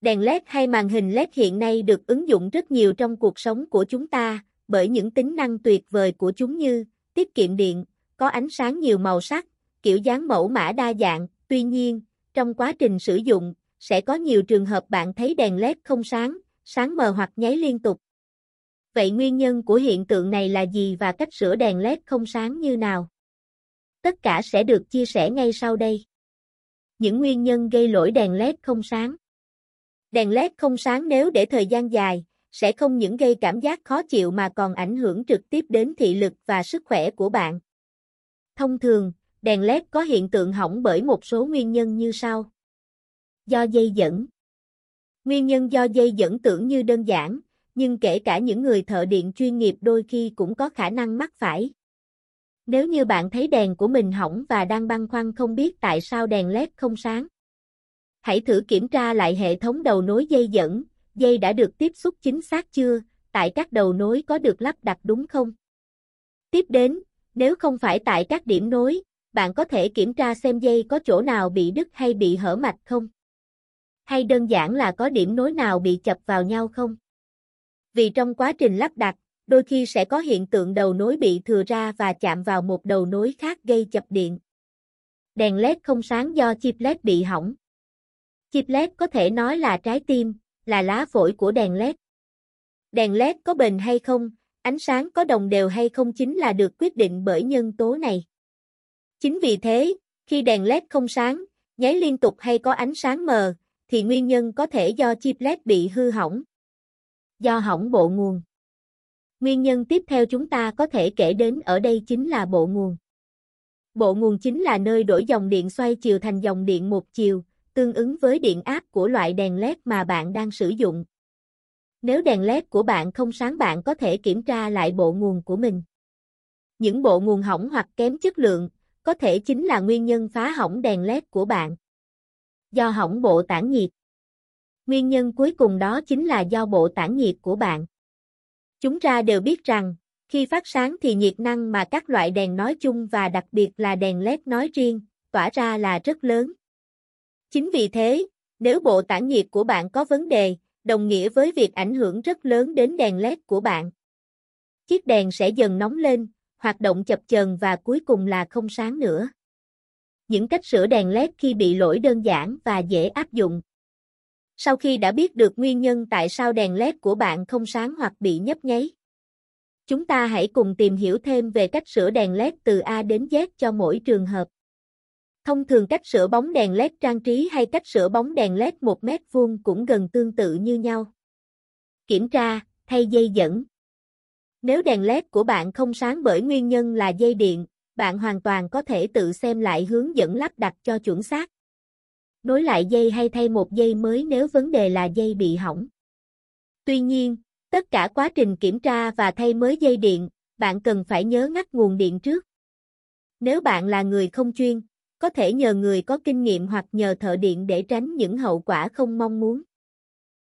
Đèn LED hay màn hình LED hiện nay được ứng dụng rất nhiều trong cuộc sống của chúng ta, bởi những tính năng tuyệt vời của chúng như tiết kiệm điện, có ánh sáng nhiều màu sắc, kiểu dáng mẫu mã đa dạng, tuy nhiên, trong quá trình sử dụng, sẽ có nhiều trường hợp bạn thấy đèn LED không sáng, sáng mờ hoặc nháy liên tục. Vậy nguyên nhân của hiện tượng này là gì và cách sửa đèn LED không sáng như nào? Tất cả sẽ được chia sẻ ngay sau đây. Những nguyên nhân gây lỗi đèn LED không sáng Đèn LED không sáng nếu để thời gian dài, sẽ không những gây cảm giác khó chịu mà còn ảnh hưởng trực tiếp đến thị lực và sức khỏe của bạn. Thông thường, đèn LED có hiện tượng hỏng bởi một số nguyên nhân như sau. Do dây dẫn Nguyên nhân do dây dẫn tưởng như đơn giản, nhưng kể cả những người thợ điện chuyên nghiệp đôi khi cũng có khả năng mắc phải. Nếu như bạn thấy đèn của mình hỏng và đang băn khoăn không biết tại sao đèn LED không sáng, hãy thử kiểm tra lại hệ thống đầu nối dây dẫn, dây đã được tiếp xúc chính xác chưa, tại các đầu nối có được lắp đặt đúng không? Tiếp đến, nếu không phải tại các điểm nối, bạn có thể kiểm tra xem dây có chỗ nào bị đứt hay bị hở mạch không? Hay đơn giản là có điểm nối nào bị chập vào nhau không? Vì trong quá trình lắp đặt, đôi khi sẽ có hiện tượng đầu nối bị thừa ra và chạm vào một đầu nối khác gây chập điện. Đèn LED không sáng do chip LED bị hỏng. Chip LED có thể nói là trái tim, là lá phổi của đèn LED. Đèn LED có bền hay không, ánh sáng có đồng đều hay không chính là được quyết định bởi nhân tố này. Chính vì thế, khi đèn LED không sáng, nháy liên tục hay có ánh sáng mờ, thì nguyên nhân có thể do chip LED bị hư hỏng. Do hỏng bộ nguồn. Nguyên nhân tiếp theo chúng ta có thể kể đến ở đây chính là bộ nguồn. Bộ nguồn chính là nơi đổi dòng điện xoay chiều thành dòng điện một chiều, tương ứng với điện áp của loại đèn LED mà bạn đang sử dụng. Nếu đèn LED của bạn không sáng bạn có thể kiểm tra lại bộ nguồn của mình. Những bộ nguồn hỏng hoặc kém chất lượng, có thể chính là nguyên nhân phá hỏng đèn LED của bạn. Do hỏng bộ tản nhiệt. Nguyên nhân cuối cùng đó chính là do bộ tản nhiệt của bạn. Chúng ta đều biết rằng, khi phát sáng thì nhiệt năng mà các loại đèn nói chung và đặc biệt là đèn LED nói riêng, tỏa ra là rất lớn. Chính vì thế, nếu bộ tản nhiệt của bạn có vấn đề, đồng nghĩa với việc ảnh hưởng rất lớn đến đèn LED của bạn. Chiếc đèn sẽ dần nóng lên, hoạt động chập chờn và cuối cùng là không sáng nữa. Những cách sửa đèn LED khi bị lỗi đơn giản và dễ áp dụng. Sau khi đã biết được nguyên nhân tại sao đèn LED của bạn không sáng hoặc bị nhấp nháy, chúng ta hãy cùng tìm hiểu thêm về cách sửa đèn LED từ A đến Z cho mỗi trường hợp. Thông thường cách sửa bóng đèn LED trang trí hay cách sửa bóng đèn LED 1 mét vuông cũng gần tương tự như nhau. Kiểm tra, thay dây dẫn. Nếu đèn LED của bạn không sáng bởi nguyên nhân là dây điện, bạn hoàn toàn có thể tự xem lại hướng dẫn lắp đặt cho chuẩn xác. Nối lại dây hay thay một dây mới nếu vấn đề là dây bị hỏng. Tuy nhiên, tất cả quá trình kiểm tra và thay mới dây điện, bạn cần phải nhớ ngắt nguồn điện trước. Nếu bạn là người không chuyên, có thể nhờ người có kinh nghiệm hoặc nhờ thợ điện để tránh những hậu quả không mong muốn.